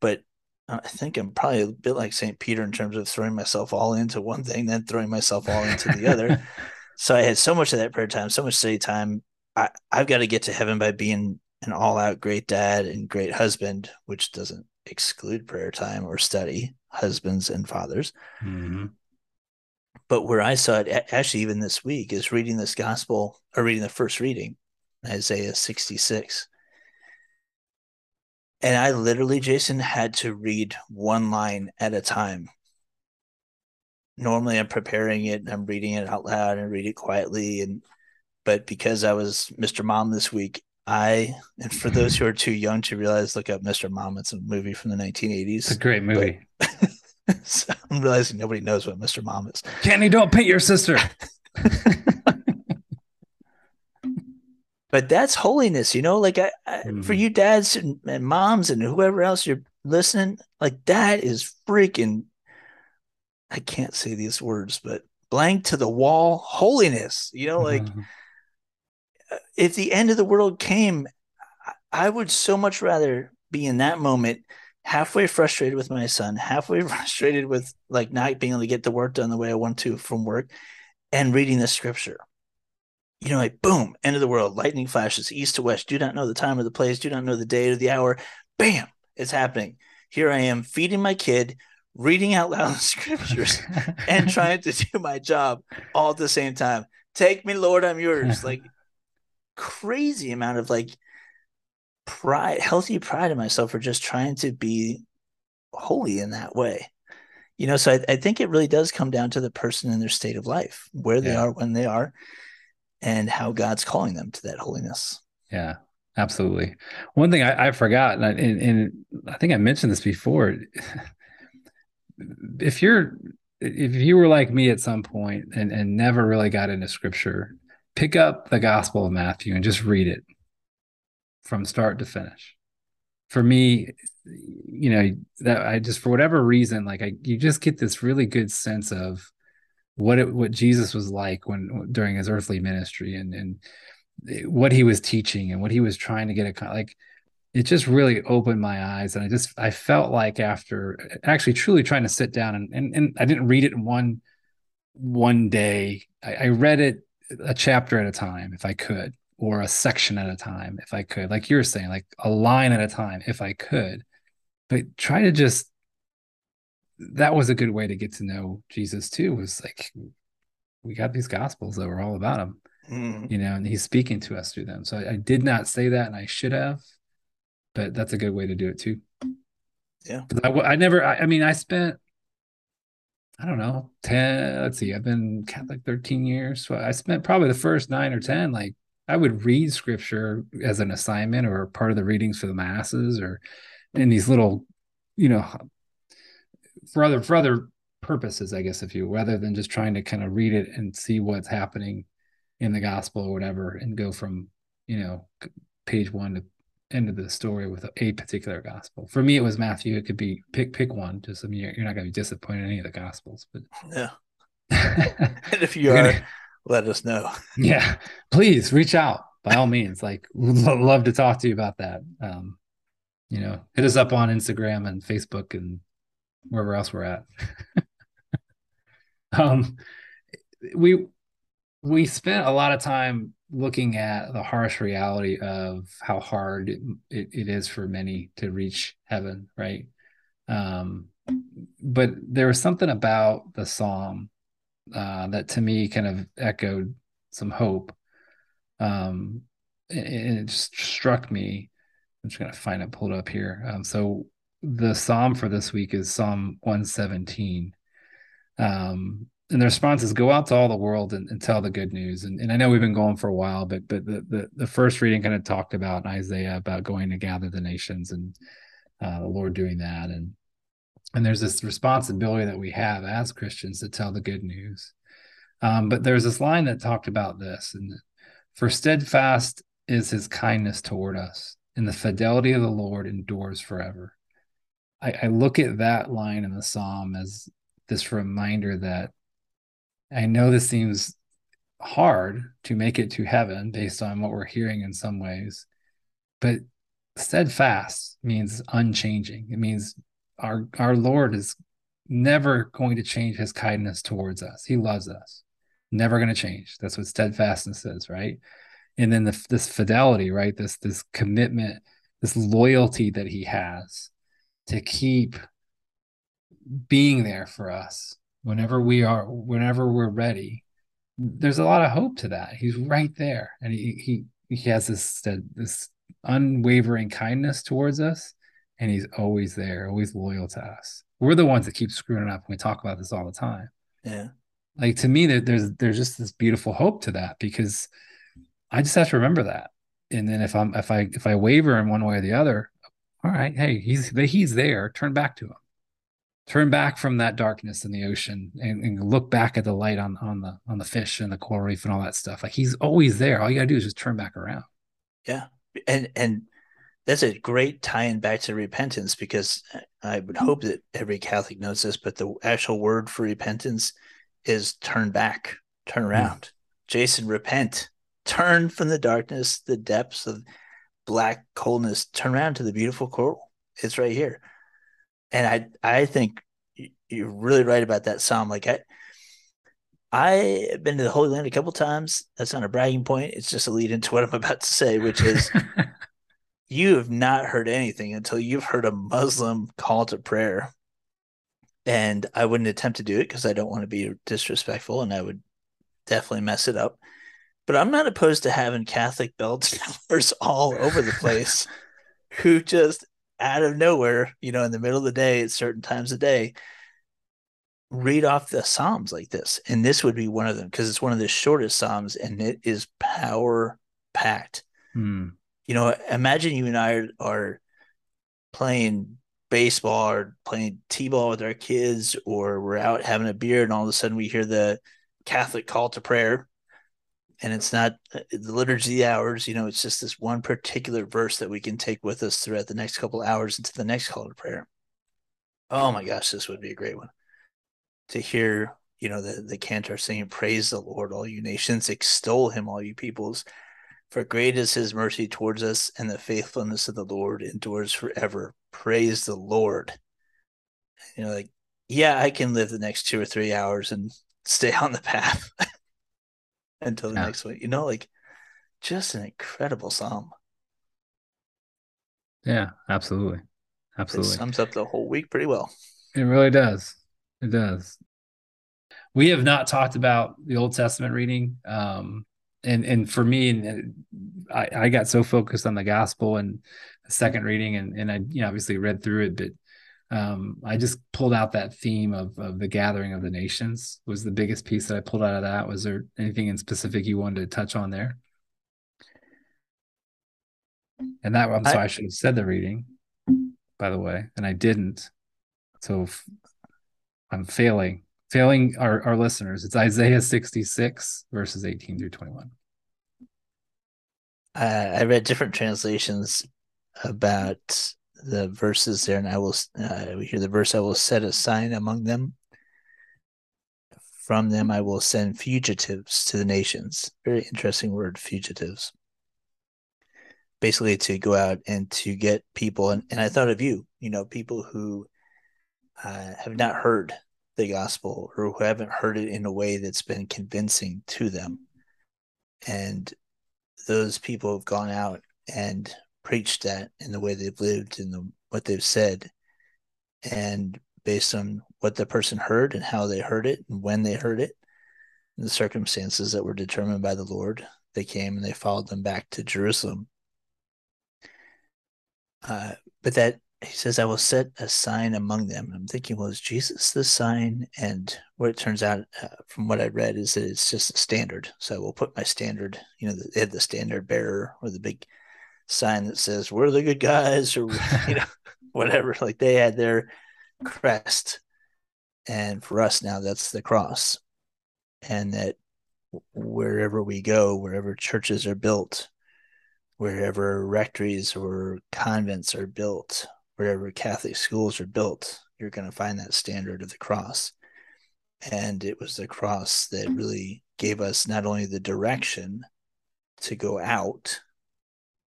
But I think I'm probably a bit like St. Peter in terms of throwing myself all into one thing, then throwing myself all into the other. [LAUGHS] so I had so much of that prayer time, so much study time. I, I've got to get to heaven by being an all out great dad and great husband, which doesn't exclude prayer time or study, husbands and fathers. Mm-hmm. But where I saw it actually, even this week, is reading this gospel or reading the first reading, Isaiah 66. And I literally, Jason, had to read one line at a time. Normally, I'm preparing it and I'm reading it out loud and read it quietly. And but because I was Mr. Mom this week, I and for those who are too young to realize, look up Mr. Mom. It's a movie from the 1980s. It's a great movie. [LAUGHS] so I'm realizing nobody knows what Mr. Mom is. Kenny, don't paint your sister. [LAUGHS] but that's holiness, you know. Like I, I mm-hmm. for you dads and, and moms and whoever else you're listening, like that is freaking. I can't say these words, but blank to the wall holiness. You know, like. Mm-hmm if the end of the world came, I would so much rather be in that moment halfway frustrated with my son, halfway [LAUGHS] frustrated with like not being able to get the work done the way I want to from work and reading the scripture. You know, like boom, end of the world, lightning flashes east to west, do not know the time or the place, do not know the day or the hour. Bam, it's happening. Here I am feeding my kid, reading out loud [LAUGHS] the scriptures, [LAUGHS] and trying to do my job all at the same time. Take me, Lord, I'm yours. Like crazy amount of like pride, healthy pride in myself for just trying to be holy in that way. You know, so I, I think it really does come down to the person and their state of life, where they yeah. are when they are, and how God's calling them to that holiness. Yeah, absolutely. One thing I, I forgot, and I, and, and I think I mentioned this before. if you're if you were like me at some point and, and never really got into scripture pick up the Gospel of Matthew and just read it from start to finish. For me, you know, that I just for whatever reason, like I you just get this really good sense of what it what Jesus was like when during his earthly ministry and and what he was teaching and what he was trying to get a like it just really opened my eyes and i just i felt like after actually truly trying to sit down and and, and i didn't read it in one one day I, I read it a chapter at a time if I could, or a section at a time if I could, like you're saying, like a line at a time if I could. But try to just that was a good way to get to know Jesus too, was like we got these gospels that were all about him. Mm. You know, and he's speaking to us through them. So I, I did not say that, and I should have, but that's a good way to do it too. Yeah, I, I never. I, I mean, I spent I don't know, 10, let's see, I've been Catholic 13 years. So I spent probably the first nine or 10, like I would read scripture as an assignment or part of the readings for the masses or in these little, you know, for other, for other purposes, I guess, if you, rather than just trying to kind of read it and see what's happening in the gospel or whatever and go from, you know, page one to end of the story with a particular gospel. For me, it was Matthew. It could be pick pick one. Just I mean, you're, you're not going to be disappointed in any of the gospels, but yeah. [LAUGHS] and if you are, gonna, let us know. yeah, please reach out by all means. Like, love to talk to you about that. Um, you know, hit us up on Instagram and Facebook and wherever else we're at. [LAUGHS] um, we we spent a lot of time looking at the harsh reality of how hard it, it, is for many to reach heaven, right? Um, but there was something about the psalm uh, that to me kind of echoed some hope. Um, and it just struck me. I'm just going to find it pulled up here. Um, so the psalm for this week is Psalm 117. Um, and the response is go out to all the world and, and tell the good news. And, and I know we've been going for a while, but but the, the, the first reading kind of talked about Isaiah about going to gather the nations and uh, the Lord doing that. And and there's this responsibility that we have as Christians to tell the good news. Um, but there's this line that talked about this, and for steadfast is His kindness toward us, and the fidelity of the Lord endures forever. I, I look at that line in the psalm as this reminder that I know this seems hard to make it to heaven based on what we're hearing in some ways, but steadfast means unchanging. It means our our Lord is never going to change his kindness towards us. He loves us. never going to change. That's what steadfastness is, right? And then the, this fidelity, right? This this commitment, this loyalty that he has to keep being there for us whenever we are, whenever we're ready. There's a lot of hope to that. He's right there, and he he he has this this unwavering kindness towards us, and he's always there, always loyal to us. We're the ones that keep screwing it up. We talk about this all the time. Yeah like to me that there's there's just this beautiful hope to that because I just have to remember that. And then if I'm if I if I waver in one way or the other, all right, hey, he's he's there. Turn back to him. Turn back from that darkness in the ocean and, and look back at the light on on the on the fish and the coral reef and all that stuff. Like he's always there. All you gotta do is just turn back around. Yeah. And and that's a great tie-in back to repentance because I would hope that every Catholic knows this, but the actual word for repentance is turn back, turn hmm. around. Mm. Jason, repent, turn from the darkness, the depths of black coldness, turn around to the beautiful coral. It's right here. And I, I think you're really right about that psalm. Like I, I have been to the Holy Land a couple times. That's not a bragging point. It's just a lead into what I'm about to say, which is [LAUGHS] you have not heard anything until you've heard a Muslim call to prayer and I wouldn't attempt to do it because I don't want to be disrespectful and I would definitely mess it up. But I'm not opposed to having Catholic bell [LAUGHS] towers all over the place [LAUGHS] who just out of nowhere, you know, in the middle of the day at certain times of day, read off the Psalms like this. And this would be one of them because it's one of the shortest Psalms and it is power packed. Hmm. You know, imagine you and I are, are playing baseball or playing t-ball with our kids or we're out having a beer and all of a sudden we hear the catholic call to prayer and it's not uh, the liturgy hours you know it's just this one particular verse that we can take with us throughout the next couple hours into the next call to prayer oh my gosh this would be a great one to hear you know the the cantor saying praise the lord all you nations extol him all you peoples for great is his mercy towards us, and the faithfulness of the Lord endures forever. Praise the Lord. You know, like, yeah, I can live the next two or three hours and stay [LAUGHS] on the path until the yeah. next week. You know, like just an incredible psalm. Yeah, absolutely. Absolutely. It sums up the whole week pretty well. It really does. It does. We have not talked about the Old Testament reading. Um, and and for me and I, I got so focused on the gospel and the second reading and and I you know obviously read through it but um, I just pulled out that theme of, of the gathering of the nations was the biggest piece that I pulled out of that. Was there anything in specific you wanted to touch on there? And that I'm sorry, I, I should have said the reading, by the way, and I didn't. So I'm failing failing our, our listeners. It's Isaiah 66, verses 18 through 21. Uh, I read different translations about the verses there, and I will uh, we hear the verse I will set a sign among them. From them I will send fugitives to the nations. Very interesting word, fugitives. Basically, to go out and to get people, and, and I thought of you, you know, people who uh, have not heard the gospel or who haven't heard it in a way that's been convincing to them. And those people have gone out and preached that in the way they've lived and the, what they've said. And based on what the person heard and how they heard it and when they heard it, and the circumstances that were determined by the Lord, they came and they followed them back to Jerusalem. Uh, but that he says, I will set a sign among them. I'm thinking, well, is Jesus the sign? And what it turns out uh, from what I read is that it's just a standard. So I will put my standard, you know, they had the standard bearer or the big sign that says, we're the good guys or, you know, [LAUGHS] [LAUGHS] whatever. Like they had their crest. And for us now, that's the cross. And that wherever we go, wherever churches are built, wherever rectories or convents are built, wherever Catholic schools are built, you're going to find that standard of the cross. And it was the cross that really gave us not only the direction to go out,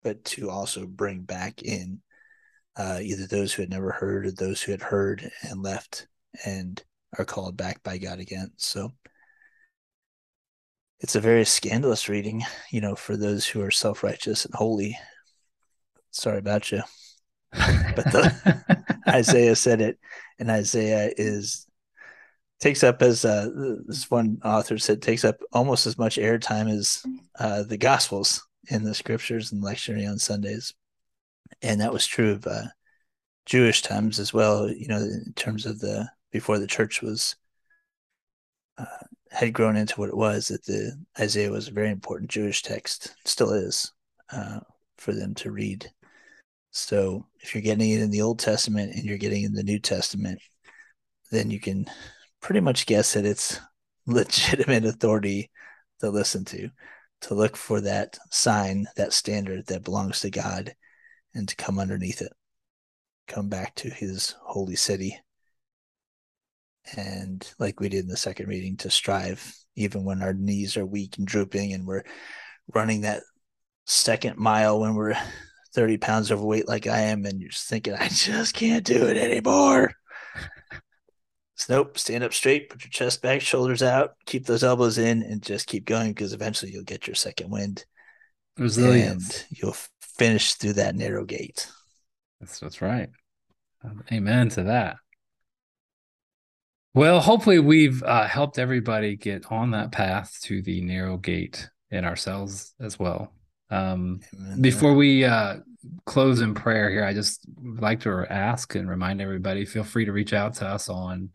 but to also bring back in uh, either those who had never heard or those who had heard and left and are called back by God again. So it's a very scandalous reading, you know, for those who are self righteous and holy. Sorry about you. [LAUGHS] but the, [LAUGHS] Isaiah said it, and Isaiah is takes up as uh, this one author said takes up almost as much airtime as uh, the Gospels in the scriptures and lecturing on Sundays, and that was true of uh, Jewish times as well. You know, in terms of the before the church was uh, had grown into what it was, that the Isaiah was a very important Jewish text, still is, uh, for them to read. So if you're getting it in the Old Testament and you're getting in the New Testament, then you can pretty much guess that it's [LAUGHS] legitimate authority to listen to, to look for that sign, that standard that belongs to God, and to come underneath it, come back to his holy city. And like we did in the second reading, to strive, even when our knees are weak and drooping, and we're running that second mile when we're [LAUGHS] 30 pounds overweight like I am, and you're thinking, I just can't do it anymore. Nope, stand up straight, put your chest back, shoulders out, keep those elbows in, and just keep going because eventually you'll get your second wind. Resilience. And you'll finish through that narrow gate. That's that's right. Amen to that. Well, hopefully we've uh, helped everybody get on that path to the narrow gate in ourselves as well. Um, before we uh, close in prayer here, I just like to ask and remind everybody feel free to reach out to us on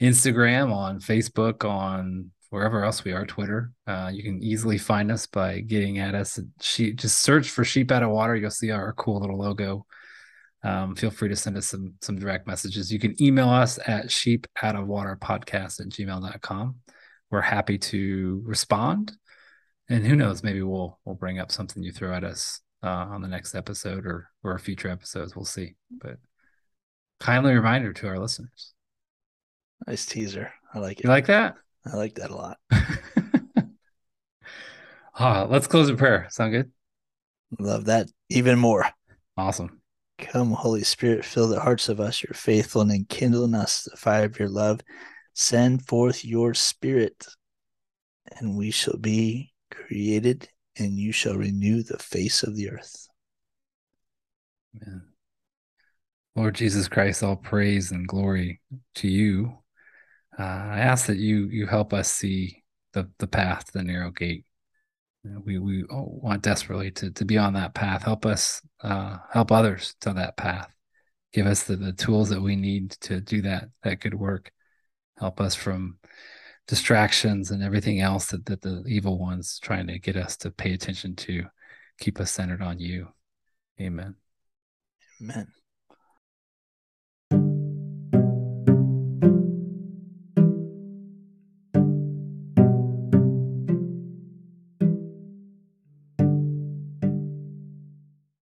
Instagram, on Facebook, on wherever else we are, Twitter. Uh, you can easily find us by getting at us. She, just search for Sheep Out of Water. You'll see our cool little logo. Um, feel free to send us some some direct messages. You can email us at sheep out of water podcast at gmail.com. We're happy to respond and who knows maybe we'll we'll bring up something you throw at us uh, on the next episode or or future episodes. We'll see. But kindly reminder to our listeners. Nice teaser. I like it. you like that? I like that a lot. [LAUGHS] Ah let's close in prayer. Sound good? Love that even more. Awesome. Come holy spirit fill the hearts of us your faithful and kindle in us the fire of your love. Send forth your spirit and we shall be created, and you shall renew the face of the earth. Amen. Lord Jesus Christ, all praise and glory to you. Uh, I ask that you you help us see the the path, the narrow gate. we we want desperately to to be on that path. Help us, uh, help others to that path. Give us the, the tools that we need to do that that good work. Help us from distractions and everything else that, that the evil one's trying to get us to pay attention to keep us centered on you. Amen. Amen